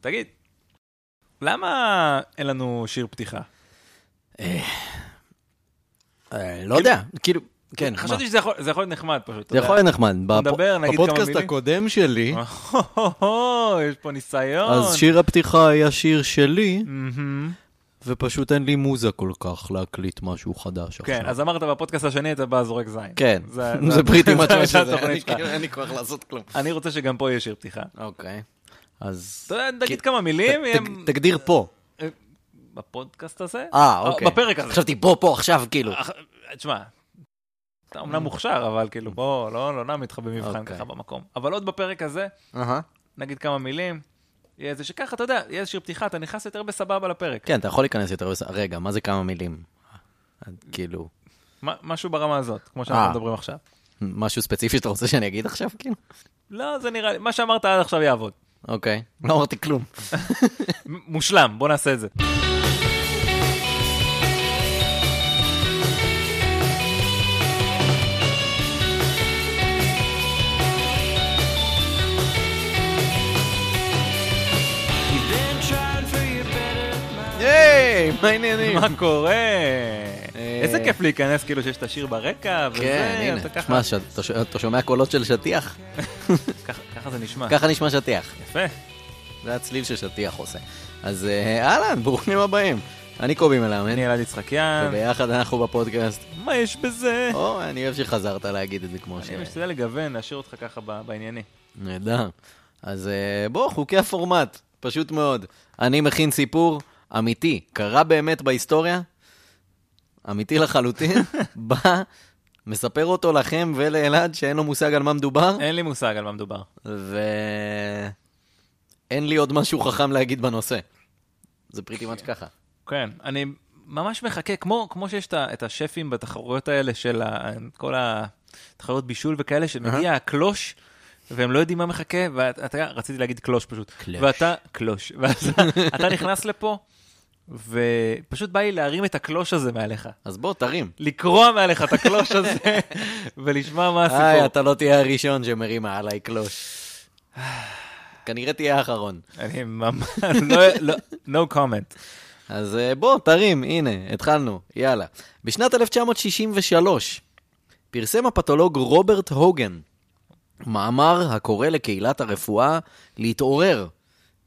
תגיד, למה אין לנו שיר פתיחה? אה, לא יודע, כאילו, כן, מה? חשבתי שזה יכול להיות נחמד פשוט. זה יכול. להיות נחמד. נדבר, נגיד כמה בפודקאסט מילים. הקודם שלי, יש פה ניסיון. אז שיר הפתיחה היה שיר שלי. ופשוט אין לי מוזה כל כך להקליט משהו חדש כן, עכשיו. אז אמרת בפודקאסט השני אתה בא זורק זין. כן, זה- פריטי מה זה שזה. כאילו, אין לי כוח לעשות כלום. אני רוצה שגם פה יהיה שיר פתיחה. אוקיי, אז... אתה יודע, נגיד כמה מילים. תגדיר פה. בפודקאסט הזה? אה, אוקיי. בפרק הזה. חשבתי פה, פה, עכשיו, כאילו. אח- תשמע, אתה אומנם מוכשר, אבל כאילו בוא, לא לא נעמיד אותך במבחן אוקיי. ככה במקום. אבל עוד בפרק הזה. נגיד כמה מילים, יהיה איזה שככה, אתה יודע, יהיה איזה שיר פתיחה, אתה נכנס יותר בסבבה לפרק. כן, אתה יכול להיכנס יותר בס... רגע, מה זה כמה מילים? כאילו, משהו ברמה הזאת, כמו אה. שאנחנו מדברים עכשיו. משהו ספציפי שאתה רוצה שאני אגיד עכשיו, כאילו? לא, זה נראה לי, מה שאמרת עד עכשיו יעבוד. אוקיי, לא אמרתי כלום. מושלם, בוא נעשה את זה. היי, מה העניינים? מה קורה? איזה כיף להיכנס כאילו שיש את השיר ברקע, וזה, כן, הנה, אתה ככה, תשמע, ש- אתה ש- אתה שומע קולות של שטיח? ככה- זה נשמע. ככה נשמע שטיח. יפה. זה הצליל ששטיח עושה. אז אה, אהלן, ברוכים הבאים. אני קובי מלמד, אני אלעד יצחקיאן, וביחד אנחנו בפודקאסט. מה יש בזה? או, אני אוהב שחזרת להגיד את זה כמו ש... אני משתדל לגוון, להשאיר אותך ככה בענייני. נהדר. אז אה, בוא, חוקי הפורמט, פשוט מאוד. אני מכין סיפור אמיתי, קרה באמת בהיסטוריה, אמיתי לחלוטין, בא, מספר אותו לכם ולאלעד שאין לו מושג על מה מדובר, אין לי מושג על מה מדובר. ואין לי עוד משהו חכם להגיד בנושא. זה פריטי מאץ' ככה. כן, אני ממש מחכה, כמו, כמו שיש את השפים בתחרויות האלה של ה, כל התחרויות בישול וכאלה, שמגיע הקלוש, והם לא יודעים מה מחכה, ואתה, רציתי להגיד קלוש פשוט. קלוש. ואתה, קלוש. ואתה אתה נכנס לפה, ופשוט בא לי להרים את הקלוש הזה מעליך. אז בוא, תרים. לקרוע מעליך את הקלוש הזה, ולשמוע מה הסיפור. היי, אתה לא תהיה הראשון שמרים עליי קלוש. כנראה תהיה האחרון. אני ממש, לא, לא, no comment. אז אה, בוא, תרים, הנה, התחלנו, יאללה. בשנת 1963 פרסם הפתולוג רוברט הוגן מאמר הקורא לקהילת הרפואה להתעורר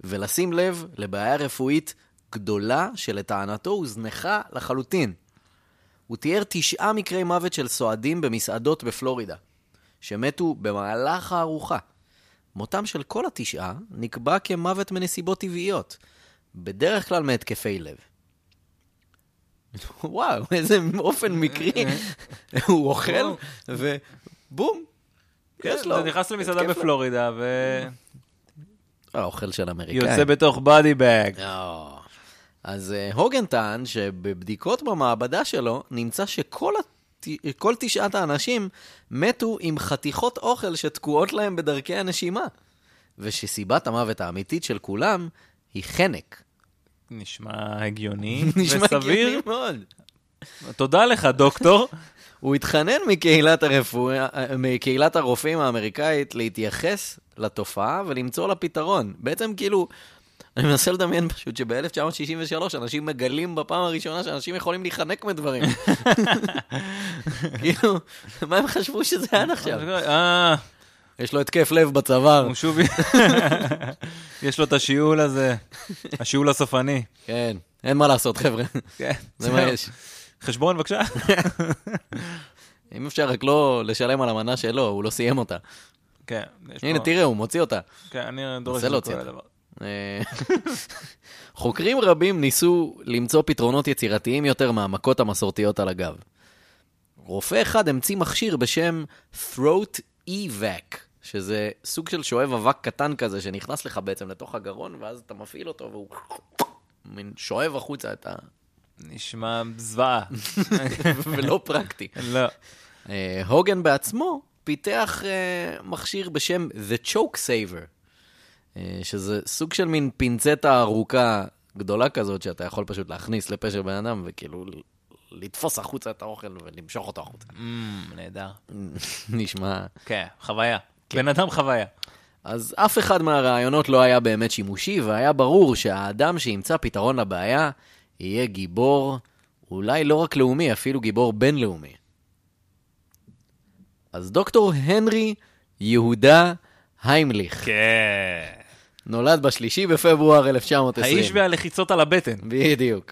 ולשים לב לבעיה רפואית גדולה שלטענתו הוזנחה לחלוטין. הוא תיאר תשעה מקרי מוות של סועדים במסעדות בפלורידה, שמתו במהלך הארוחה. מותם של כל התשעה נקבע כמוות מנסיבות טבעיות, בדרך כלל מהתקפי לב. וואו, איזה אופן מקרי. הוא אוכל, ובום, יש לו. אתה נכנס למסעדה. בפלורידה, האוכל של אמריקאי. ויוצא בתוך בודי בג. אז אה, הוגן טען שבבדיקות במעבדה שלו נמצא שכל. כל תשעת האנשים מתו עם חתיכות אוכל שתקועות להם בדרכי הנשימה, ושסיבת המוות האמיתית של כולם היא חנק. נשמע הגיוני נשמע וסביר. הגיוני מאוד. תודה לך, דוקטור. הוא התחנן מקהילת, הרפואה, מקהילת הרופאים האמריקאית להתייחס לתופעה ולמצוא לה פתרון. בעצם כאילו, אני מנסה לדמיין פשוט שב-1963 אנשים מגלים בפעם הראשונה שאנשים יכולים להיחנק מדברים. כאילו, מה הם חשבו שזה עד עכשיו? אה, יש לו התקף לב בצוואר. הוא שוב... יש לו את השיעול הזה, השיעול הסופני. כן, אין מה לעשות חבר'ה, כן, זה מה. יש. חשבון, בבקשה. אם אפשר רק לא לשלם על המנה שלו, הוא לא סיים אותה. כן, הנה, תראה, הוא מוציא אותה. כן, אני דורש את כל. הדבר. אה, חוקרים רבים ניסו למצוא פתרונות יצירתיים יותר מהמכות המסורתיות על הגב. רופא אחד המציא מכשיר בשם throat evac, שזה סוג של שואב אבק קטן כזה שנכנס לך בעצם לתוך הגרון, ואז אתה מפעיל אותו והוא מין שואב החוצה את ה... נשמע זוועה. ולא פרקטי. לא. אה, הוגן בעצמו פיתח אה, מכשיר בשם The Choke Saver, שזה סוג של מין פינצטה ארוכה גדולה כזאת, שאתה יכול פשוט להכניס לפה של בן אדם וכאילו לתפוס החוצה את האוכל ולמשוך אותו החוצה. אמ, נהדר. נשמע... כן, חוויה. בן אדם חוויה. אז אף אחד מהרעיונות לא היה באמת שימושי, והיה ברור שהאדם שימצא פתרון לבעיה יהיה גיבור, אולי לא רק לאומי, אפילו גיבור בינלאומי. אז דוקטור הנרי יהודה היימליך כן. נולד בשלישי בפברואר 1920. האיש והלחיצות על הבטן. בדיוק.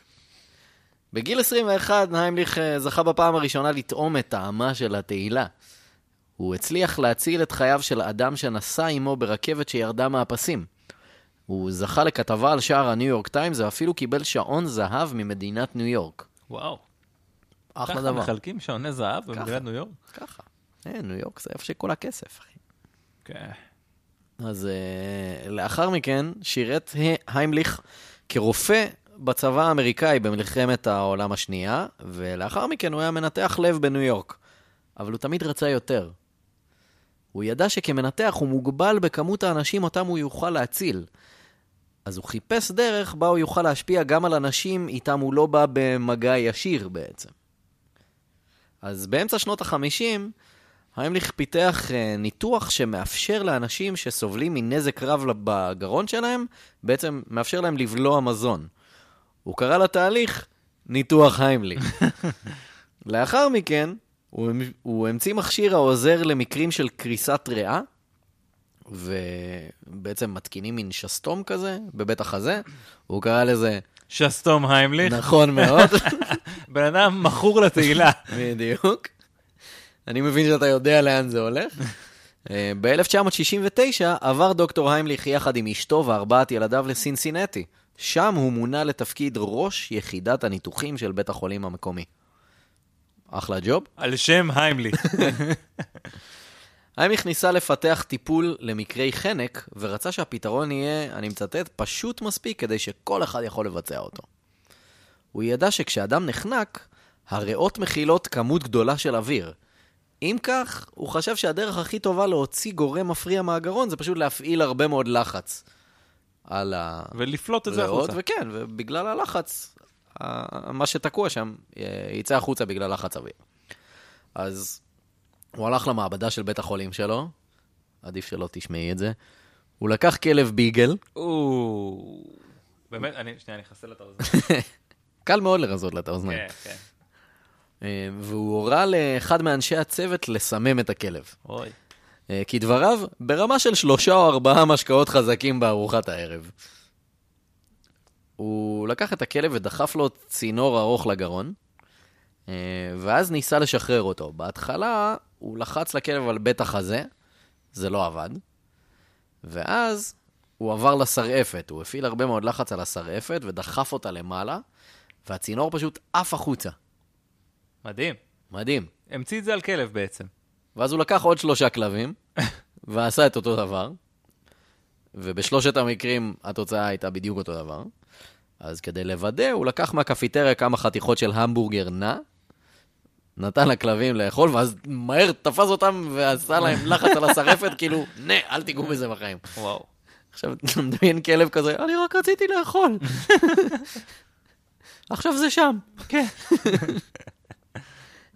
בגיל 21 היימליך אה, זכה בפעם הראשונה לטעום את טעמה של התהילה. הוא הצליח להציל את חייו של אדם שנסע עמו ברכבת שירדה מהפסים. הוא זכה לכתבה על שער הניו יורק טיימס ואפילו קיבל שעון זהב ממדינת ניו יורק. וואו. אחלה ככה דבר. מחלקים שעוני זהב ככה. במדינת ניו יורק? ככה. אה, ניו יורק זה איפה שכל הכסף, אחי. כן. אז uh, לאחר מכן שירת היימליך כרופא בצבא האמריקאי במלחמת העולם השנייה, ולאחר מכן הוא היה מנתח לב בניו יורק. אבל הוא תמיד רצה יותר. הוא ידע שכמנתח הוא מוגבל בכמות האנשים אותם הוא יוכל להציל. אז הוא חיפש דרך בה הוא יוכל להשפיע גם על אנשים איתם הוא לא בא במגע ישיר בעצם. אז באמצע שנות החמישים, היימליך פיתח אה, ניתוח שמאפשר לאנשים שסובלים מנזק רב בגרון שלהם, בעצם מאפשר להם לבלוע מזון. הוא קרא לתהליך ניתוח היימליך. לאחר מכן, הוא, הוא המציא מכשיר העוזר למקרים של קריסת ריאה, ובעצם מתקינים מין שסתום כזה בבית החזה. הוא קרא לזה, שסתום היימליך, נכון מאוד, בן אדם מכור לתהילה. בדיוק. אני מבין שאתה יודע לאן זה הולך. אה, ב-1969 עבר דוקטור היימליך יחד עם אשתו וארבעת ילדיו לסינסינטי. שם הוא מונה לתפקיד ראש יחידת הניתוחים של בית החולים המקומי. אחלה ג'וב. על שם היימליך. היימליך ניסה לפתח טיפול למקרי חנק, ורצה שהפתרון יהיה, אני מצטט, פשוט מספיק כדי שכל אחד יכול לבצע אותו. הוא ידע שכשאדם נחנק, הריאות מכילות כמות גדולה של אוויר. אם כך, הוא חשב שהדרך הכי טובה להוציא גורם מפריע מהגרון זה פשוט להפעיל הרבה מאוד לחץ על הריאות, ולפלוט את זה החוצה. וכן, ובגלל הלחץ, ה- מה שתקוע שם אה, יצא החוצה בגלל לחץ אוויר. אז הוא הלך למעבדה של בית החולים שלו, עדיף שלא תשמעי את זה. הוא לקח כלב ביגל. באמת, אני, שנייה, אני אחסל את האוזניים. קל מאוד לרזות לה את האוזניים. כן, כן. אה, והוא הורה לאחד מאנשי הצוות לסמם את הכלב. אוי. אה, כדבריו, ברמה של שלושה או ארבעה משקאות חזקים בארוחת הערב. הוא לקח את הכלב ודחף לו צינור ארוך לגרון, אה, ואז ניסה לשחרר אותו. בהתחלה הוא לחץ לכלב על בית החזה, זה לא עבד, ואז הוא עבר לשרעפת. הוא הפעיל הרבה מאוד לחץ על השרעפת ודחף אותה למעלה, והצינור פשוט עף החוצה. מדהים. מדהים. המציא את זה על כלב בעצם. ואז הוא לקח עוד שלושה כלבים, ועשה את אותו דבר, ובשלושת המקרים התוצאה הייתה בדיוק אותו דבר. אז כדי לוודא, הוא לקח מהקפיטריה כמה חתיכות של המבורגר נע, נתן לכלבים לאכול, ואז מהר תפס אותם ועשה להם לחץ על השרפת, כאילו, נה, אל תיגעו בזה בחיים. וואו. עכשיו, אתה מדמיין כלב כזה, אני רק רציתי לאכול. עכשיו זה שם. כן.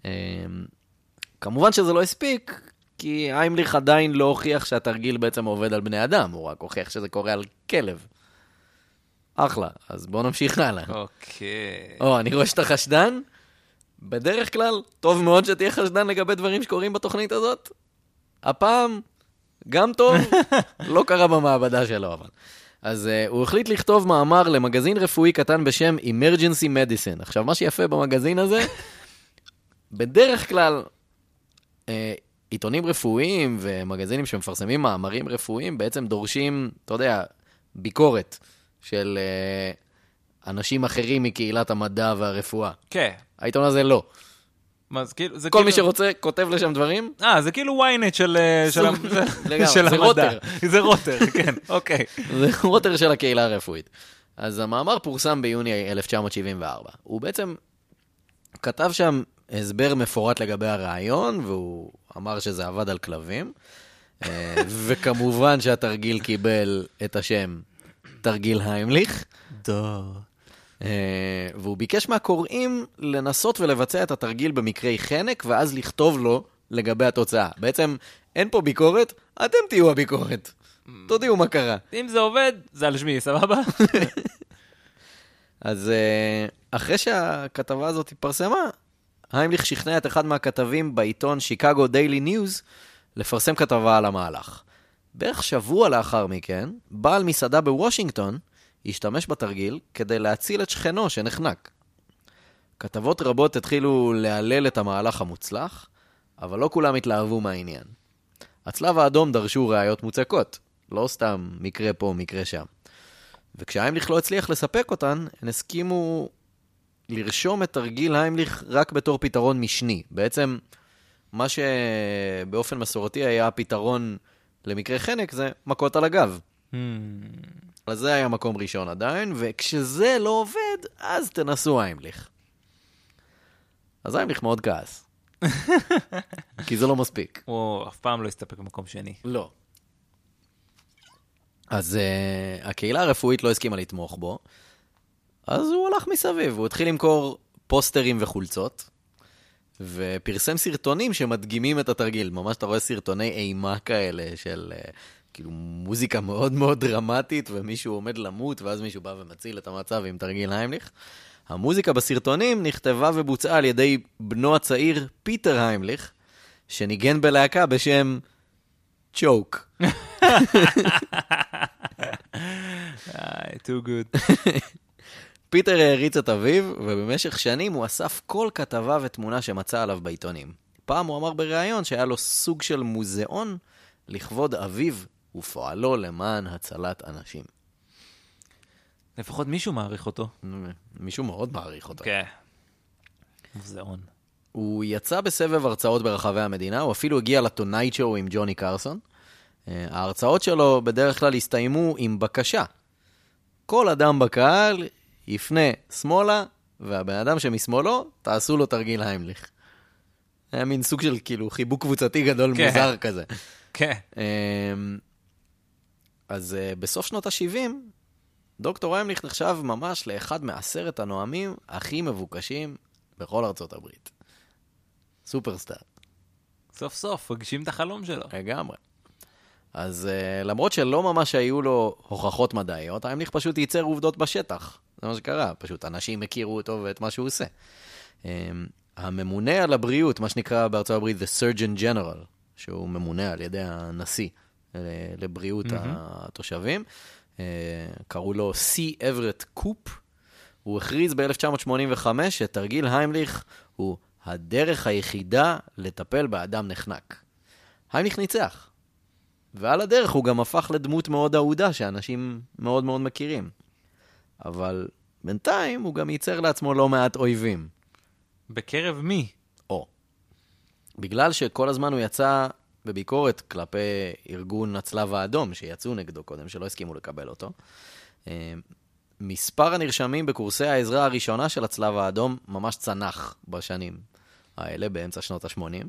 אמ, כמובן שזה לא הספיק, כי היימליך עדיין לא הוכיח שהתרגיל בעצם עובד על בני אדם, הוא רק הוכיח שזה קורה על כלב. אחלה, אז בואו נמשיך הלאה. אוקיי. או, אני רואה שאתה חשדן? בדרך כלל, טוב מאוד שתהיה חשדן לגבי דברים שקורים בתוכנית הזאת. הפעם, גם טוב, לא קרה במעבדה שלו אבל. אז uh, הוא החליט לכתוב מאמר למגזין רפואי קטן בשם Emergency Medicine. עכשיו, מה שיפה במגזין הזה, בדרך כלל, uh, עיתונים רפואיים ומגזינים שמפרסמים מאמרים רפואיים בעצם דורשים, אתה יודע, ביקורת של uh, אנשים אחרים מקהילת המדע והרפואה. כן. העיתון הזה לא. מה, זה כאילו... זה כל כאילו... מי שרוצה כותב לשם דברים, אה, זה כאילו ynet של... אה, של לגמרי, של זה המדע. רוטר. זה רוטר, כן, אוקיי. זה רוטר של הקהילה הרפואית. אז המאמר פורסם ביוני 1974. הוא בעצם כתב שם הסבר מפורט לגבי הרעיון, והוא אמר שזה עבד על כלבים. אה, וכמובן שהתרגיל קיבל את השם תרגיל היימליך. דו. אה, והוא ביקש מהקוראים לנסות ולבצע את התרגיל במקרי חנק, ואז לכתוב לו לגבי התוצאה. בעצם אין פה ביקורת, אתם תהיו הביקורת. תודיעו מה קרה. אם זה עובד, זה על שמי, סבבה? אז אה, אחרי שהכתבה הזאת התפרסמה, היימליך שכנע את אחד מהכתבים בעיתון Chicago Daily News לפרסם כתבה על המהלך. בערך שבוע לאחר מכן, בעל מסעדה בוושינגטון השתמש בתרגיל כדי להציל את שכנו שנחנק. כתבות רבות התחילו להלל את המהלך המוצלח, אבל לא כולם התלהבו מהעניין. הצלב האדום דרשו ראיות מוצקות, לא סתם מקרה פה, מקרה שם. וכשהיימליך לא הצליח לספק אותן, הן הסכימו לרשום את תרגיל היימליך רק בתור פתרון משני. בעצם, מה שבאופן מסורתי היה הפתרון למקרה חנק זה מכות על הגב. Hmm. אז זה היה מקום ראשון עדיין, וכשזה לא עובד, אז תנסו היימליך. אז היימליך מאוד כעס. כי זה לא מספיק. הוא אף פעם לא הסתפק במקום שני. לא. אז uh, הקהילה הרפואית לא הסכימה לתמוך בו, אז הוא הלך מסביב, הוא התחיל למכור פוסטרים וחולצות, ופרסם סרטונים שמדגימים את התרגיל. ממש אתה רואה סרטוני אימה כאלה של uh, כאילו מוזיקה מאוד מאוד דרמטית, ומישהו עומד למות, ואז מישהו בא ומציל את המצב עם תרגיל היימליך. המוזיקה בסרטונים נכתבה ובוצעה על ידי בנו הצעיר פיטר היימליך, שניגן בלהקה בשם צ'וק. איי, too good. פיטר העריץ את אביו, ובמשך שנים הוא אסף כל כתבה ותמונה שמצא עליו בעיתונים. פעם הוא אמר בריאיון שהיה לו סוג של מוזיאון לכבוד אביו ופועלו למען הצלת אנשים. לפחות מישהו מעריך אותו. מישהו מאוד מעריך אותו. כן. מוזיאון. הוא יצא בסבב הרצאות ברחבי המדינה, הוא אפילו הגיע לטונייט שואו עם ג'וני קרסון. אה, ההרצאות שלו בדרך כלל הסתיימו עם בקשה. כל אדם בקהל יפנה שמאלה, והבן אדם שמשמאלו, תעשו לו תרגיל היימליך. היה מין סוג של כאילו חיבוק קבוצתי גדול כן. מוזר כזה. כן. אמ, אז אה, בסוף שנות ה-70, דוקטור היימליך נחשב ממש לאחד מעשרת הנואמים הכי מבוקשים בכל ארצות הברית. סופרסטאר, סוף סוף, הגשים את החלום שלו. לגמרי. אז uh, למרות שלא ממש היו לו הוכחות מדעיות, היימליך פשוט ייצר עובדות בשטח. זה מה שקרה, פשוט אנשים הכירו אותו ואת מה שהוא עושה. Um, הממונה על הבריאות, מה שנקרא בארצות הברית The Surgeon General, שהוא ממונה על ידי הנשיא לבריאות מהמם. התושבים, uh, קראו לו C. אברט קופ. הוא הכריז ב-1985 שתרגיל היימליך הוא הדרך היחידה לטפל באדם נחנק. היימליך ניצח. ועל הדרך הוא גם הפך לדמות מאוד אהודה שאנשים מאוד מאוד מכירים. אבל בינתיים הוא גם ייצר לעצמו לא מעט אויבים. בקרב מי? או. בגלל שכל הזמן הוא יצא בביקורת כלפי ארגון הצלב האדום, שיצאו נגדו קודם, שלא הסכימו לקבל אותו. אה, מספר הנרשמים בקורסי העזרה הראשונה של הצלב האדום ממש צנח בשנים האלה, באמצע שנות ה-80,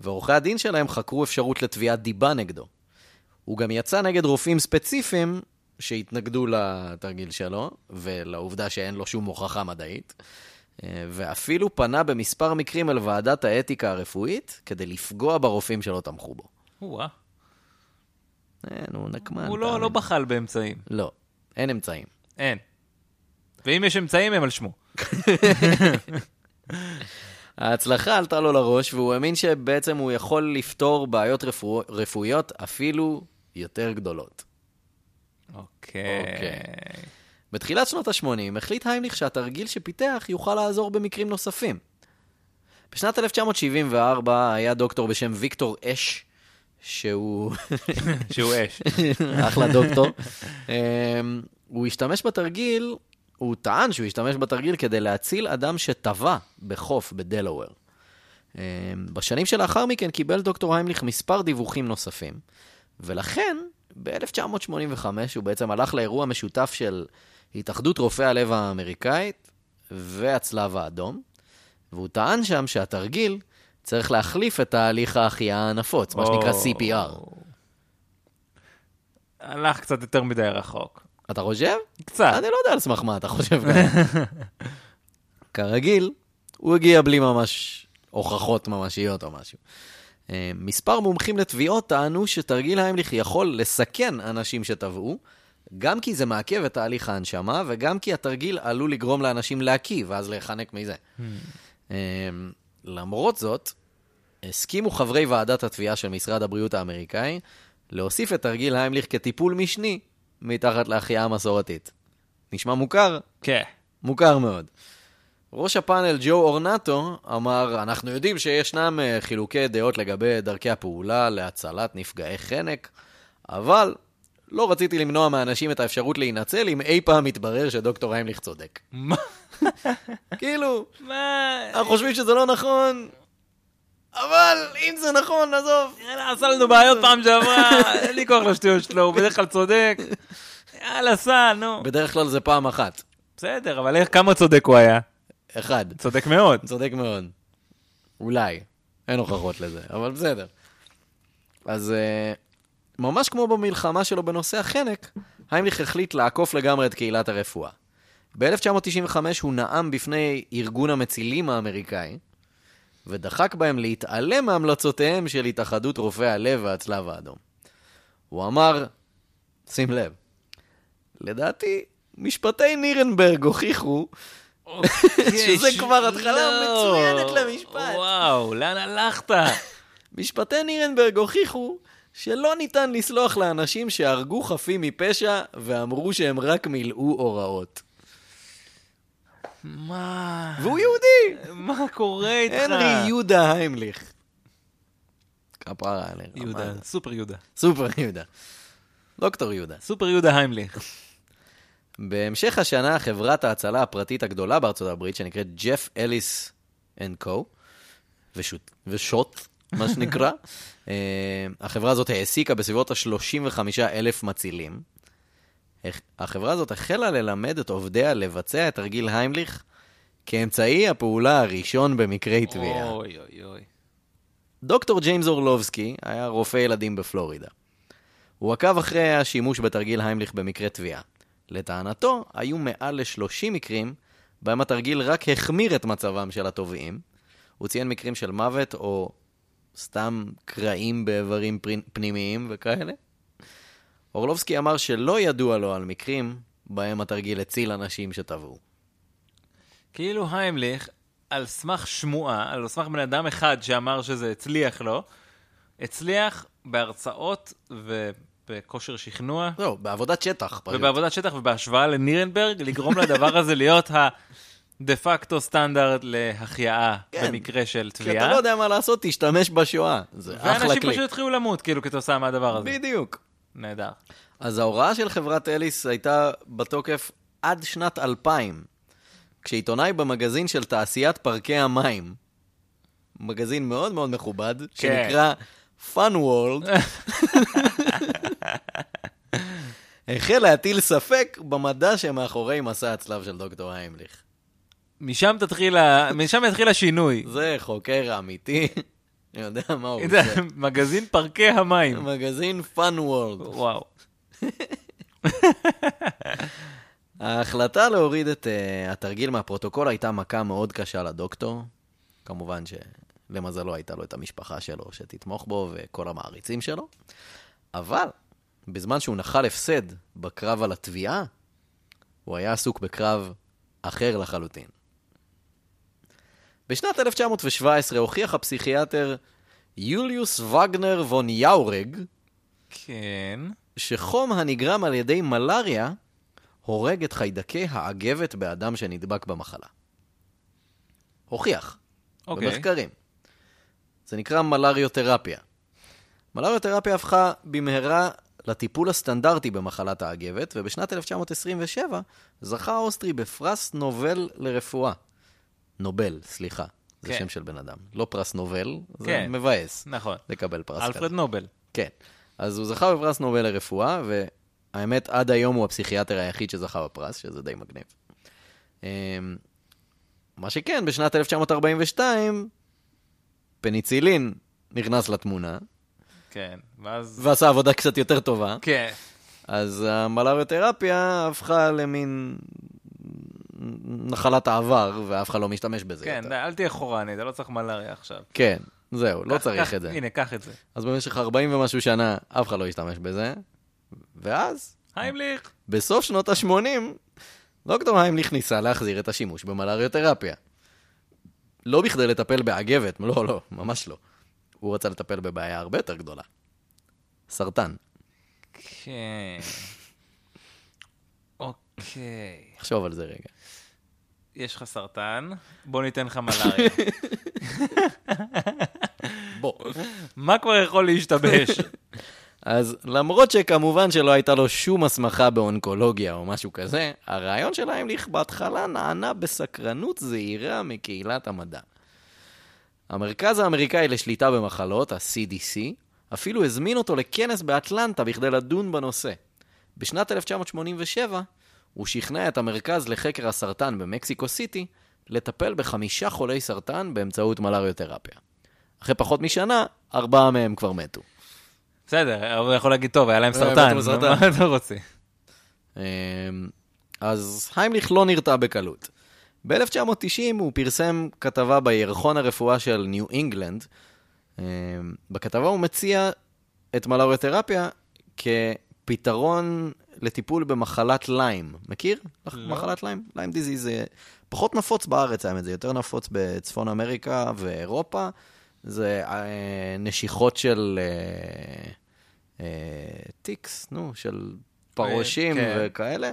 ועורכי הדין שלהם חקרו אפשרות לתביעת דיבה נגדו. הוא גם יצא נגד רופאים ספציפיים שהתנגדו לתרגיל שלו, ולעובדה שאין לו שום הוכחה מדעית, אה, ואפילו פנה במספר מקרים אל ועדת האתיקה הרפואית כדי לפגוע ברופאים שלא תמכו בו. או-אה. אין, הוא נקמן. הוא לא. לא בחל באמצעים. לא, אין אמצעים. אין. ואם יש אמצעים, הם על שמו. ההצלחה עלתה לו לראש, והוא האמין שבעצם הוא יכול לפתור בעיות רפוא... רפואיות אפילו יותר גדולות. אוקיי. אוקיי. בתחילת שנות ה-80 החליט היימליך שהתרגיל שפיתח יוכל לעזור במקרים נוספים. בשנת 1974 היה דוקטור בשם ויקטור אש, שהוא שהוא אש. אחלה דוקטור. אמ, הוא השתמש בתרגיל, הוא טען שהוא השתמש בתרגיל כדי להציל אדם שטבע בחוף בדלוור. אמ, בשנים שלאחר מכן קיבל דוקטור היימליך מספר דיווחים נוספים, ולכן ב-1985 הוא בעצם הלך לאירוע משותף של התאחדות רופאי הלב האמריקאית והצלב האדום, והוא טען שם שהתרגיל צריך להחליף את תהליך ההחייאה הנפוץ, מה שנקרא. CPR. הלך קצת יותר מדי רחוק. אתה חושב? קצת. אני לא יודע על סמך מה אתה חושב. כרגיל, הוא הגיע בלי ממש הוכחות ממשיות או משהו. אה, מספר מומחים לתביעות טענו שתרגיל היימליך יכול לסכן אנשים שטבעו, גם כי זה מעכב את תהליך ההנשמה, וגם כי התרגיל עלול לגרום לאנשים להקיא, ואז להיחנק מזה. אה, למרות זאת, הסכימו חברי ועדת התביעה של משרד הבריאות האמריקאי להוסיף את תרגיל היימליך כטיפול משני מתחת להחייאה המסורתית. נשמע מוכר? כן. מוכר מאוד. ראש הפאנל ג'ו אורנטו אמר, אנחנו יודעים שישנם אה, חילוקי דעות לגבי דרכי הפעולה להצלת נפגעי חנק, אבל לא רציתי למנוע מאנשים את האפשרות להינצל אם אי פעם יתברר שדוקטור היימליך צודק. מה? כאילו, מה? אנחנו חושבים שזה לא נכון, אבל אם זה נכון, עזוב. יאללה, עשה לנו בעיות פעם שעברה, אין לי כוח לשטויות שלו, הוא בדרך כלל צודק. יאללה, סע, נו. בדרך כלל זה פעם אחת. בסדר, אבל איך, כמה צודק הוא היה? אחד. צודק מאוד. צודק מאוד. אולי. אין הוכחות לזה, אבל בסדר. אז אה, ממש כמו במלחמה שלו בנושא החנק, היימליך החליט לעקוף לגמרי את קהילת הרפואה. ב-1995 הוא נאם בפני ארגון המצילים האמריקאי, ודחק בהם להתעלם מהמלצותיהם של התאחדות רופאי הלב והצלב האדום. הוא אמר, שים לב, לדעתי, משפטי נירנברג הוכיחו שזה כבר התחלה מצוינת למשפט. וואו, לאן הלכת? משפטי נירנברג הוכיחו שלא ניתן לסלוח לאנשים שהרגו חפים מפשע ואמרו שהם רק מילאו הוראות. מה? והוא יהודי! מה קורה איתך? הנרי יהודה היימליך. כפרה עליך. יהודה? סופר יהודה. סופר יהודה. דוקטור יהודה. סופר יהודה היימליך. בהמשך השנה, חברת ההצלה הפרטית הגדולה בארצות הברית, שנקראת Jeff Ellis and Co, ושוט, מה שנקרא, אה, החברה הזאת העסיקה בסביבות ה-35 אלף מצילים. הח- החברה הזאת החלה ללמד את עובדיה לבצע את תרגיל היימליך כאמצעי הפעולה הראשון במקרי תביעה. אוי אוי אוי. דוקטור ג'יימס אורלובסקי היה רופא ילדים בפלורידה. הוא עקב אחרי השימוש בתרגיל היימליך במקרה תביעה. לטענתו, היו מעל ל-30 מקרים בהם התרגיל רק החמיר את מצבם של התובעים. הוא ציין מקרים של מוות או סתם קרעים באיברים פנימיים וכאלה. אורלובסקי אמר שלא ידוע לו על מקרים בהם התרגיל הציל אנשים שטבעו. כאילו היימליך, על סמך שמועה, על סמך בן אדם אחד שאמר שזה הצליח לו, הצליח בהרצאות ובכושר שכנוע, זהו, בעבודת שטח. פשוט. ובעבודת שטח ובהשוואה לנירנברג, לגרום לדבר הזה להיות הדה פקטו סטנדרט להחייאה כן. במקרה של כי אתה תביעה. לא יודע מה לעשות, תשתמש בשואה. זה אחלה ואנשים כלי. פשוט התחילו למות, כאילו, כתוצאה מהדבר הזה. בדיוק. נהדר. אז ההוראה של חברת אליס הייתה בתוקף עד שנת 2000, כשעיתונאי במגזין של תעשיית פארקי המים, מגזין מאוד מאוד מכובד, כן. שנקרא Fun World, החל להטיל ספק במדע שמאחורי מסע הצלב של דוקטור היימליך. משם תתחיל, ה- משם יתחיל השינוי. זה חוקר אמיתי, אני יודע מה הוא עושה. מגזין פארקי המים. מגזין Fun World. וואו. ההחלטה להוריד את uh, התרגיל מהפרוטוקול הייתה מכה מאוד קשה לדוקטור. כמובן שלמזלו הייתה לו את המשפחה שלו שתתמוך בו וכל המעריצים שלו. אבל בזמן שהוא נחל הפסד בקרב על התביעה, הוא היה עסוק בקרב אחר לחלוטין. בשנת 1917 הוכיח הפסיכיאטר יוליוס וגנר וון יאורג כן. שחום הנגרם על ידי מלריה הורג את חיידקי האגבת באדם שנדבק במחלה. הוכיח, אוקיי. במחקרים. זה נקרא מלריותרפיה. מלריותרפיה הפכה במהרה לטיפול הסטנדרטי במחלת האגבת, ובשנת 1927 זכה האוסטרי בפרס נובל לרפואה. נובל, סליחה, זה כן. שם של בן אדם. לא פרס נובל, זה כן. מבאס נכון. לקבל פרס כזה. אלפרד נובל. כן. אז הוא זכה בפרס נובל לרפואה, והאמת, עד היום הוא הפסיכיאטר היחיד שזכה בפרס, שזה די מגניב. אמ, מה שכן, בשנת 1942, פניצילין נכנס לתמונה, כן. ואז... ועשה עבודה קצת יותר טובה, כן. אז המלריותרפיה הפכה למין נחלת העבר, ואף אחד לא משתמש בזה כן, יותר. אל תהיה חורני, אתה לא צריך מלאריה עכשיו. כן. זהו, לא קח- צריך קח- את זה. הנה, קח את זה. אז במשך 40 ומשהו שנה אף אחד לא השתמש בזה, ואז, היימליך. בסוף שנות ה-80, דוקטור היימליך ניסה להחזיר את השימוש במלריותרפיה. לא בכדי לטפל באגבת, לא, לא, ממש לא. הוא רצה לטפל בבעיה הרבה יותר גדולה. סרטן. כן. אוקיי. תחשוב על זה רגע. יש לך סרטן, בוא ניתן לך מלאריה. בוא. מה כבר יכול להשתבש? אז למרות שכמובן שלא הייתה לו שום הסמכה באונקולוגיה או משהו כזה, הרעיון של היימליך בהתחלה נענה בסקרנות זהירה מקהילת המדע. המרכז האמריקאי לשליטה במחלות, ה-CDC, אפילו הזמין אותו לכנס באטלנטה בכדי לדון בנושא. בשנת 1987 הוא שכנע את המרכז לחקר הסרטן במקסיקו סיטי לטפל בחמישה חולי סרטן באמצעות מלריותרפיה. אחרי פחות משנה, ארבעה מהם כבר מתו. בסדר, הוא יכול להגיד, טוב, היה להם אה, סרטן. מה אתה רוצה? אמ, אז היימליך לא נרתע בקלות. ב-1990 הוא פרסם כתבה בירחון הרפואה של ניו אינגלנד. אמ, בכתבה הוא מציע את מלריותרפיה כפתרון לטיפול במחלת ליים. מכיר? לא. מחלת ליים? Lyme disease זה פחות נפוץ בארץ, האמת, זה יותר נפוץ בצפון אמריקה ואירופה. זה אה, נשיכות של אה, ticks, נו, של פרושים כן. וכאלה.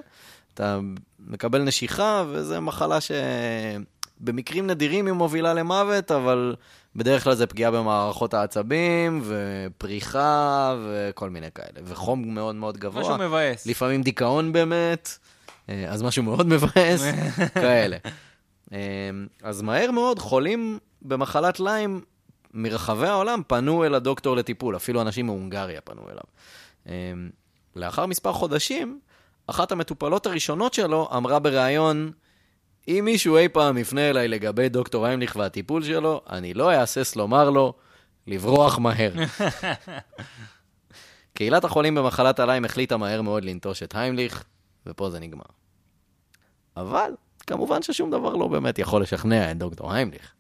אתה מקבל נשיכה, וזו מחלה שבמקרים נדירים היא מובילה למוות, אבל בדרך כלל זה פגיעה במערכות העצבים, ופריחה, וכל מיני כאלה. וחום מאוד מאוד גבוה. משהו מבאס. לפעמים דיכאון באמת, אה, אז משהו מאוד מבאס, כאלה. אה, אז מהר מאוד חולים במחלת ליים מרחבי העולם פנו אל הדוקטור לטיפול, אפילו אנשים מהונגריה פנו אליו. אה, לאחר מספר חודשים, אחת המטופלות הראשונות שלו אמרה בריאיון, אם מישהו אי פעם יפנה אליי לגבי דוקטור היימליך והטיפול שלו, אני לא אהסס לומר לו, לברוח מהר. קהילת החולים במחלת הליים החליטה מהר מאוד לנטוש את היימליך, ופה זה נגמר. אבל, כמובן ששום דבר לא באמת יכול לשכנע את דוקטור היימליך.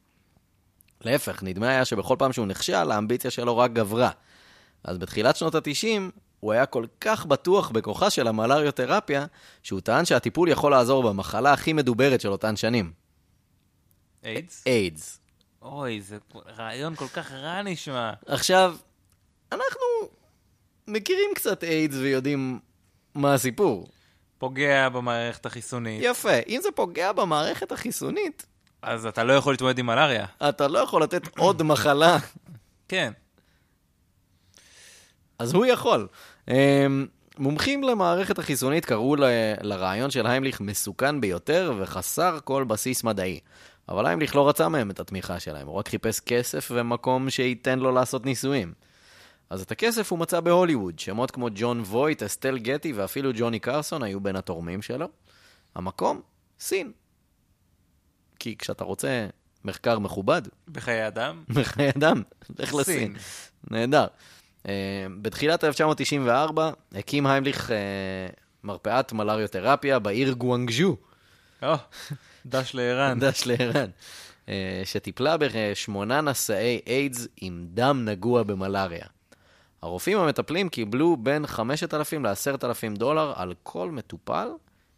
להפך, נדמה היה שבכל פעם שהוא נכשל, האמביציה שלו רק גברה. אז בתחילת שנות ה-90, הוא היה כל כך בטוח בכוחה של המלריותרפיה, שהוא טען שהטיפול יכול לעזור במחלה הכי מדוברת של אותן שנים, איידס? איידס. אוי, זה רעיון כל כך רע נשמע. עכשיו, אנחנו מכירים קצת איידס ויודעים מה הסיפור. פוגע במערכת החיסונית, יפה, אם זה פוגע במערכת החיסונית, אז אתה לא יכול להתמודד עם מלאריה. אתה לא יכול לתת עוד מחלה, כן. אז הוא יכול. אמ, מומחים למערכת החיסונית קראו ל- לרעיון של היימליך מסוכן ביותר וחסר כל בסיס מדעי. אבל היימליך לא רצה מהם את התמיכה שלהם, הוא רק חיפש כסף ומקום שייתן לו לעשות ניסויים. אז את הכסף הוא מצא בהוליווד, שמות כמו ג'ון וויט, אסטל גטי ואפילו ג'וני קרסון היו בין התורמים שלו. המקום? סין. כי כשאתה רוצה מחקר מכובד, בחיי אדם? בחיי אדם, לך לסין. סין. נהדר. Uh, בתחילת 1994 הקים היימליך uh, מרפאת מלריותרפיה בעיר גואנגז'ו, או, דש לערן. דש לערן, uh, שטיפלה בשמונה נשאי איידס עם דם נגוע במלריה. הרופאים המטפלים קיבלו בין 5,000 ל-10,000 דולר על כל מטופל.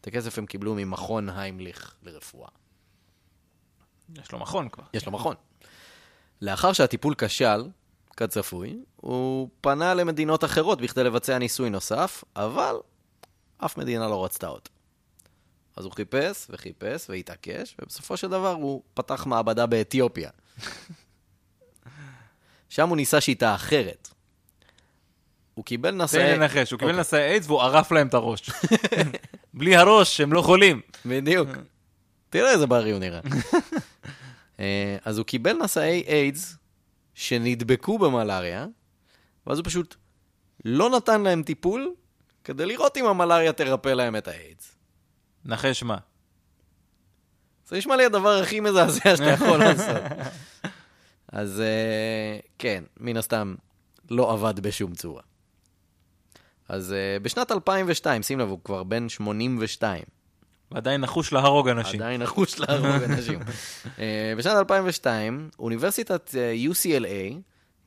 את הכסף הם קיבלו ממכון היימליך לרפואה. יש לו מכון כבר. יש לו מכון. לאחר שהטיפול כשל, כצפוי, הוא פנה למדינות אחרות בכדי לבצע ניסוי נוסף, אבל אף מדינה לא רצתה אותו. אז הוא חיפש וחיפש והתעקש, ובסופו של דבר הוא פתח מעבדה באתיופיה. שם הוא ניסה שיטה אחרת. הוא קיבל תן נשאי... לי לנחש, הוא קיבל אוקיי. נשאי איידס והוא ערף להם את הראש. בלי הראש, הם לא חולים. בדיוק. תראה איזה בריא הוא נראה. אה, אז הוא קיבל נשאי איידס שנדבקו במלאריה, ואז הוא פשוט לא נתן להם טיפול כדי לראות אם המלאריה תרפא להם את האיידס. נחש מה. זה נשמע לי הדבר הכי מזעזע שאתה יכול לעשות. אז אה, כן, מן הסתם לא עבד בשום צורה. אז אה, בשנת 2002, שים לב, הוא כבר בן 82. ועדיין נחוש להרוג אנשים. עדיין נחוש להרוג אנשים. אה, בשנת 2002, אוניברסיטת אה, UCLA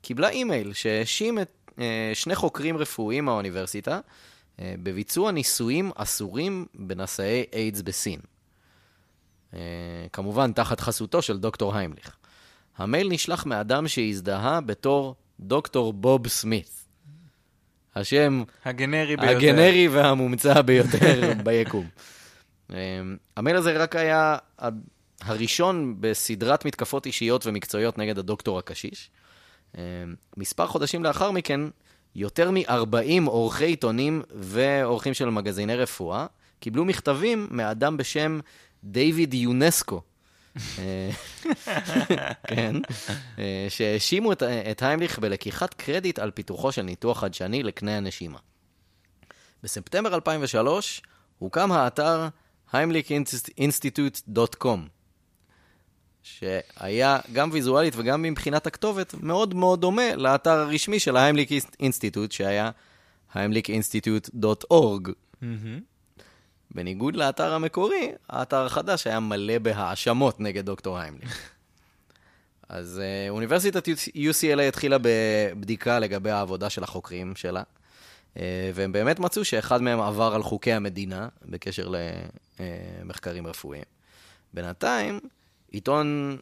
קיבלה אימייל שהאשים את אה, שני חוקרים רפואיים מהאוניברסיטה בביצוע ניסויים אסורים בנשאי איידס בסין. כמובן, תחת חסותו של דוקטור היימליך. המייל נשלח מאדם שהזדהה בתור דוקטור בוב סמית. השם הגנרי ביותר. הגנרי והמומצא ביותר ביקום. אמ, המייל הזה רק היה הראשון בסדרת מתקפות אישיות ומקצועיות נגד הדוקטור הקשיש. אמ, מספר חודשים לאחר מכן, יותר מ-40 עורכי עיתונים ועורכים של מגזיני רפואה קיבלו מכתבים מאדם בשם דיוויד יונסקו. אה, כן, אה, שהאשימו את, את היימליך בלקיחת קרדיט על פיתוחו של ניתוח חדשני לקנה הנשימה. בספטמבר 2003 הוקם האתר heimlichinstitute.com, שהיה גם ויזואלית וגם מבחינת הכתובת מאוד מאוד דומה לאתר הרשמי של ההיימליק אינסטיטוט, שהיה heimlichinstitute.org. בניגוד לאתר המקורי, האתר החדש היה מלא בהאשמות נגד דוקטור היימליך. אז אה, אוניברסיטת UCLA התחילה בבדיקה לגבי העבודה של החוקרים שלה, אה, והם באמת מצאו שאחד מהם עבר על חוקי המדינה בקשר למחקרים רפואיים. בינתיים, עיתון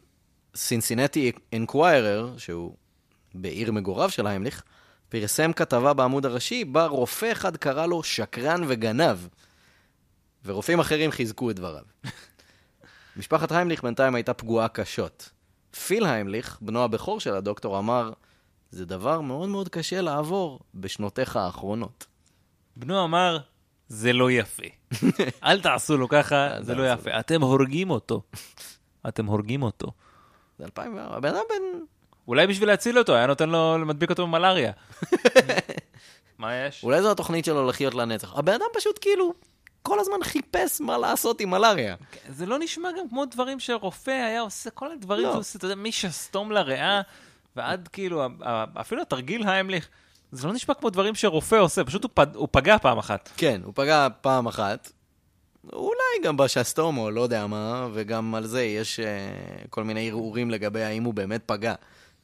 סינסינטי אינקוויירר, שהוא בעיר מגוריו של היימליך, פרסם כתבה בעמוד הראשי, בה רופא אחד קרא לו שקרן וגנב, ורופאים אחרים חיזקו את דבריו. משפחת היימליך בינתיים הייתה פגועה קשות. פיל היימליך, בנו הבכור של הדוקטור, אמר, זה דבר מאוד מאוד קשה לעבור בשנותיך האחרונות. בנו אמר, זה לא יפה. אל תעשו לו ככה, זה לא יפה. אתם הורגים אותו. אתם הורגים אותו. זה 2004, הבן אדם בן... אולי בשביל להציל אותו, היה נותן לו למדביק אותו במלאריה. מה יש? אולי זו התוכנית שלו לחיות לנצח. הבן אדם פשוט כאילו כל הזמן חיפש מה לעשות עם מלאריה. זה לא נשמע גם כמו דברים שרופא היה עושה, כל הדברים לא. שהוא עושה, אתה יודע, משסתום לריאה, ועד כאילו, אפילו התרגיל ההמליך, זה לא נשמע כמו דברים שרופא עושה, פשוט הוא פד- הוא פגע פעם אחת. כן, הוא פגע פעם אחת. אולי גם בשסתום או לא יודע מה, וגם על זה יש uh, כל מיני ערעורים לגבי האם הוא באמת פגע,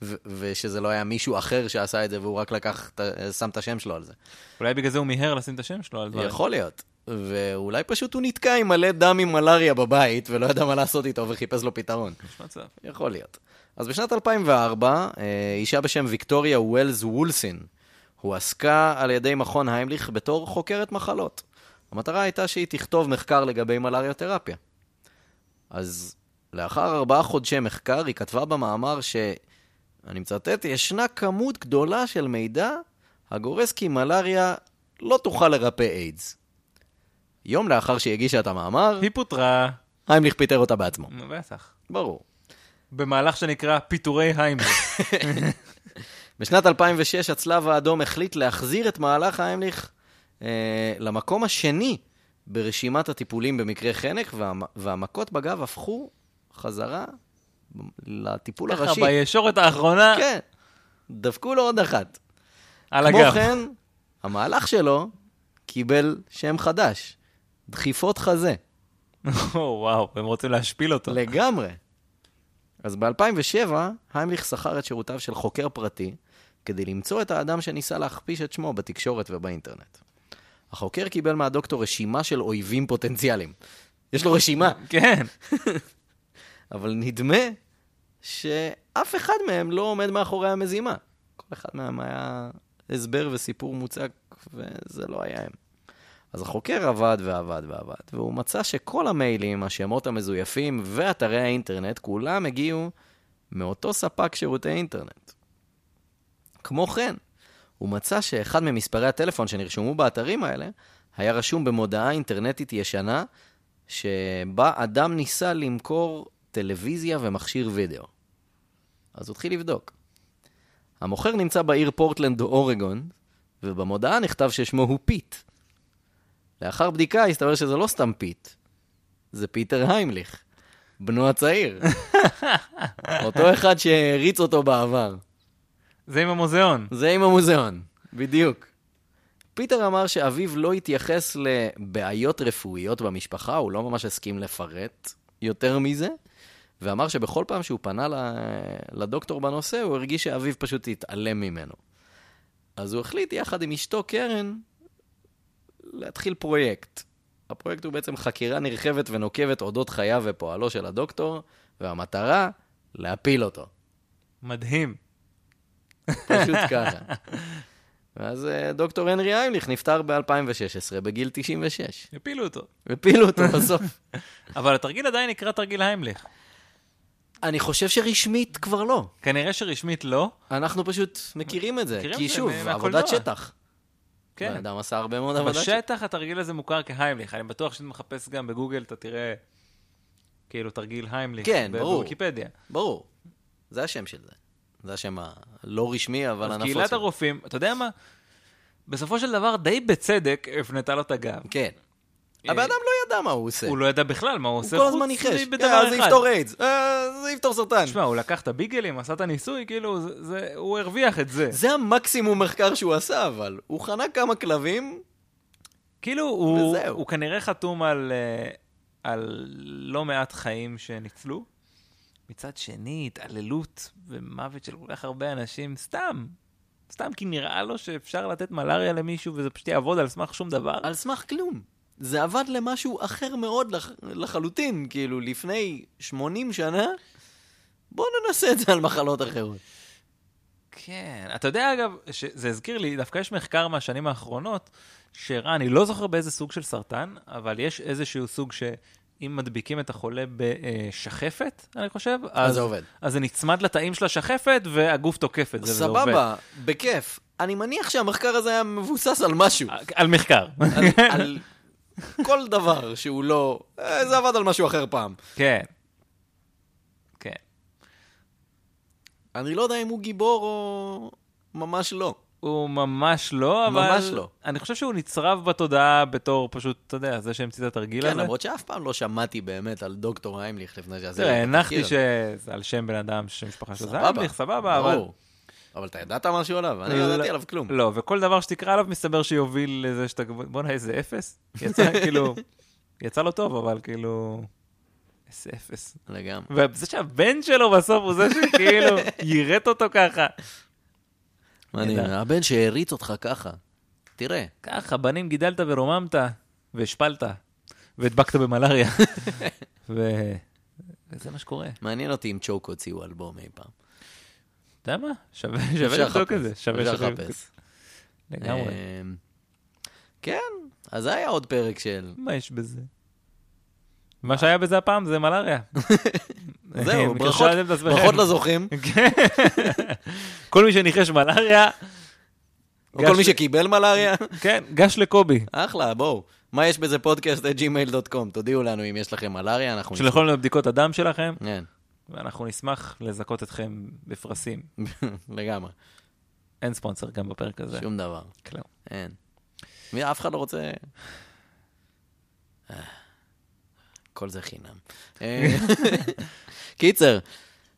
ו- ושזה לא היה מישהו אחר שעשה את זה והוא רק לקח, את- שם את השם שלו על זה. אולי בגלל זה הוא מיהר לשים את השם שלו על דברים. יכול להיות. ואולי פשוט הוא נתקע עם מלא דם עם מלאריה בבית, ולא ידע מה לעשות איתו וחיפש לו פתרון. יכול להיות. אז בשנת 2004, אה, אישה בשם ויקטוריה ווילס וולסין הועסקה על ידי מכון היימליך בתור חוקרת מחלות. המטרה הייתה שהיא תכתוב מחקר לגבי מלאריותרפיה. אז לאחר ארבעה חודשי מחקר, היא כתבה במאמר ש... אני מצטט, ישנה כמות גדולה של מידע הגורס כי מלאריה לא תוכל לרפא איידס. יום לאחר שהיא הגישה את המאמר, היא פוטרה, היימליך פיטר אותה בעצמו. בטח. ברור. במהלך שנקרא פיטורי היימליך. בשנת 2006 הצלב האדום החליט להחזיר את מהלך היימליך אה, למקום השני ברשימת הטיפולים במקרה חנק, והמ- והמכות בגב הפכו חזרה לטיפול ככה הראשי. בישורת האחרונה, כן, דפקו לו עוד אחת. על כמו הגב. כן, המהלך שלו קיבל שם חדש, דחיפות חזה. או, וואו, הם רוצים להשפיל אותו. לגמרי. אז ב-2007, היימליך שכר את שירותיו של חוקר פרטי כדי למצוא את האדם שניסה להכפיש את שמו בתקשורת ובאינטרנט. החוקר קיבל מהדוקטור רשימה של אויבים פוטנציאליים. יש לו רשימה, כן. אבל נדמה שאף אחד מהם לא עומד מאחורי המזימה. כל אחד מהם היה הסבר וסיפור מוצק, וזה לא היה הם. אז החוקר עבד ועבד ועבד, והוא מצא שכל המיילים, השמות המזויפים ואתרי האינטרנט, כולם הגיעו מאותו ספק שירותי אינטרנט. כמו כן, הוא מצא שאחד ממספרי הטלפון שנרשמו באתרים האלה, היה רשום במודעה אינטרנטית ישנה, שבה אדם ניסה למכור טלוויזיה ומכשיר וידאו. אז הוא התחיל לבדוק. המוכר נמצא בעיר פורטלנד, אורגון, ובמודעה נכתב ששמו הוא פיט. לאחר בדיקה הסתבר שזה לא סתם פיט, זה פיטר היימליך, בנו הצעיר. אותו אחד שהריץ אותו בעבר. זה עם המוזיאון. זה עם המוזיאון, בדיוק. פיטר אמר שאביו לא התייחס לבעיות רפואיות במשפחה, הוא לא ממש הסכים לפרט יותר מזה, ואמר שבכל פעם שהוא פנה לדוקטור בנושא, הוא הרגיש שאביו פשוט התעלם ממנו. אז הוא החליט יחד עם אשתו קרן להתחיל פרויקט. הפרויקט הוא בעצם חקירה נרחבת ונוקבת אודות חייו ופועלו של הדוקטור, והמטרה, להפיל אותו. מדהים. פשוט ככה. ואז אה, דוקטור הנרי איימליך נפטר ב-2016 בגיל 96. הפילו אותו. הפילו אותו בסוף. אבל התרגיל עדיין נקרא תרגיל היימליך. אני חושב שרשמית כבר לא. כנראה שרשמית לא. אנחנו פשוט מכירים את זה. כי שוב. עבודת שטח. כן. בן אדם עשה הרבה מאוד עבודת שטח. בשטח התרגיל הזה מוכר כהיימליך. אני בטוח שאתה מחפש גם בגוגל, אתה תראה כאילו תרגיל היימליך. כן, ברור. בוויקיפדיה. ברור. זה השם של זה. זה השם הלא רשמי, אבל הנפוץ. קהילת. הרופאים, אתה יודע מה? בסופו של דבר, די בצדק, הפנתה לו את הגב. כן. אה, הבן אדם לא ידע מה הוא עושה. הוא לא ידע בכלל מה הוא הוא עושה, כל חוץ הזמן ניחש. אה, זה. יפתור איידס. אה, זה יפתור סרטן. תשמע, הוא לקח את הביגלים, עשה את הניסוי, כאילו, הוא הרוויח את זה. זה המקסימום מחקר שהוא עשה, אבל. הוא חנה כמה כלבים, כאילו, הוא. הוא כנראה חתום על, על לא מעט חיים שניצלו. מצד שני, התעללות ומוות של כל כך הרבה אנשים, סתם. סתם כי נראה לו שאפשר לתת מלאריה למישהו וזה פשוט יעבוד על סמך שום דבר. על סמך כלום. זה עבד למשהו אחר מאוד לח... לחלוטין, כאילו, לפני 80 שנה, בואו ננסה את זה על מחלות אחרות. כן, אתה יודע אגב, שזה הזכיר לי, דווקא יש מחקר מהשנים האחרונות, שהראה, אני לא זוכר באיזה סוג של סרטן, אבל יש איזשהו סוג שאם מדביקים את החולה בשחפת, אני חושב, אז זה עובד. אז זה נצמד לתאים של השחפת והגוף תוקף את זה, וזה עובד. סבבה, בכיף. אני מניח שהמחקר הזה היה מבוסס על משהו. על מחקר. על, על כל דבר שהוא לא... אה, זה עבד על משהו אחר פעם. כן. כן. אני לא יודע אם הוא גיבור או ממש לא. הוא ממש לא, אבל... ממש לא. אני חושב שהוא נצרב בתודעה בתור פשוט, אתה יודע, זה שהמציא את התרגיל הזה. כן, למרות שאף פעם לא שמעתי באמת על דוקטור היימליך לפני שעשיתי תראה, הנחתי. שזה על שם בן אדם שמשפחה שלו זה סבבה, איימליך, סבבה, אבל... אבל אתה ידעת משהו עליו? אני לא ידעתי עליו כלום. לא, וכל דבר שתקרא עליו מסתבר שיוביל לזה שאתה... בואנה, איזה אפס. יצא, כאילו... יצא לו טוב, אבל כאילו... איזה אפס. לגמרי. וזה שהבן שלו בסוף הוא זה שכאילו יירט אותו ככה. מעניין. הבן שהריץ אותך ככה. תראה, ככה, בנים גידלת ורוממת, והשפלת, והדבקת במלאריה. ו... וזה מה שקורה. מעניין אותי אם צ'וק הוציאו אלבום אי פעם. אתה יודע מה? שווה לבדוק את זה. שווה. לחפש. לגמרי. אמ, כן, אז זה היה עוד פרק של... מה יש בזה? מה שהיה בזה הפעם זה מלאריה. זהו, ברכות- לזוכים. כל מי שניחש מלאריה, או כל מי שקיבל מלאריה. כן, גש לקובי. אחלה, בואו. מה יש בזה פודקאסט את gmail.com? תודיעו לנו אם יש לכם מלאריה, אנחנו שלחו לנו בדיקות הדם שלכם, כן, ואנחנו נשמח לזכות אתכם בפרסים. לגמרי. אין ספונסר גם בפרק הזה. שום דבר. כלום. אין. מי, אף אחד לא רוצה... כל זה חינם. אה, קיצר,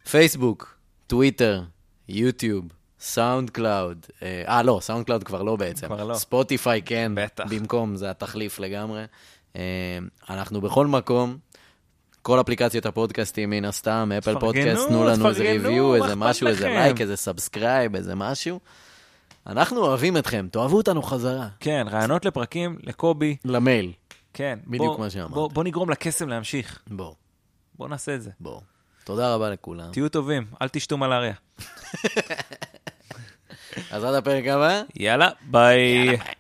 פייסבוק, טוויטר, יוטיוב, SoundCloud. אה, אה, לא, SoundCloud כבר לא בעצם. כבר לא. ספוטיפיי כן, בטח. במקום, זה התחליף לגמרי. אה, אנחנו בכל מקום. כל אפליקציות הפודקאסטים מן הסתם, Apple Podcast, תנו לנו איזה review, איזה משהו, איזה? לייק, איזה subscribe, איזה משהו. אנחנו אוהבים אתכם, תאהבו אותנו חזרה. כן, רעיונות לפרקים, לקובי. למייל. כן. בדיוק בוא- מה שאמרת. בוא- בוא נגרום לקסם להמשיך. בוא, בוא נעשה את זה. בוא. תודה רבה לכולם. תהיו טובים, אל תשתו מלאריה. אז עד הפרק הבא. יאללה, ביי. יאללה, ביי.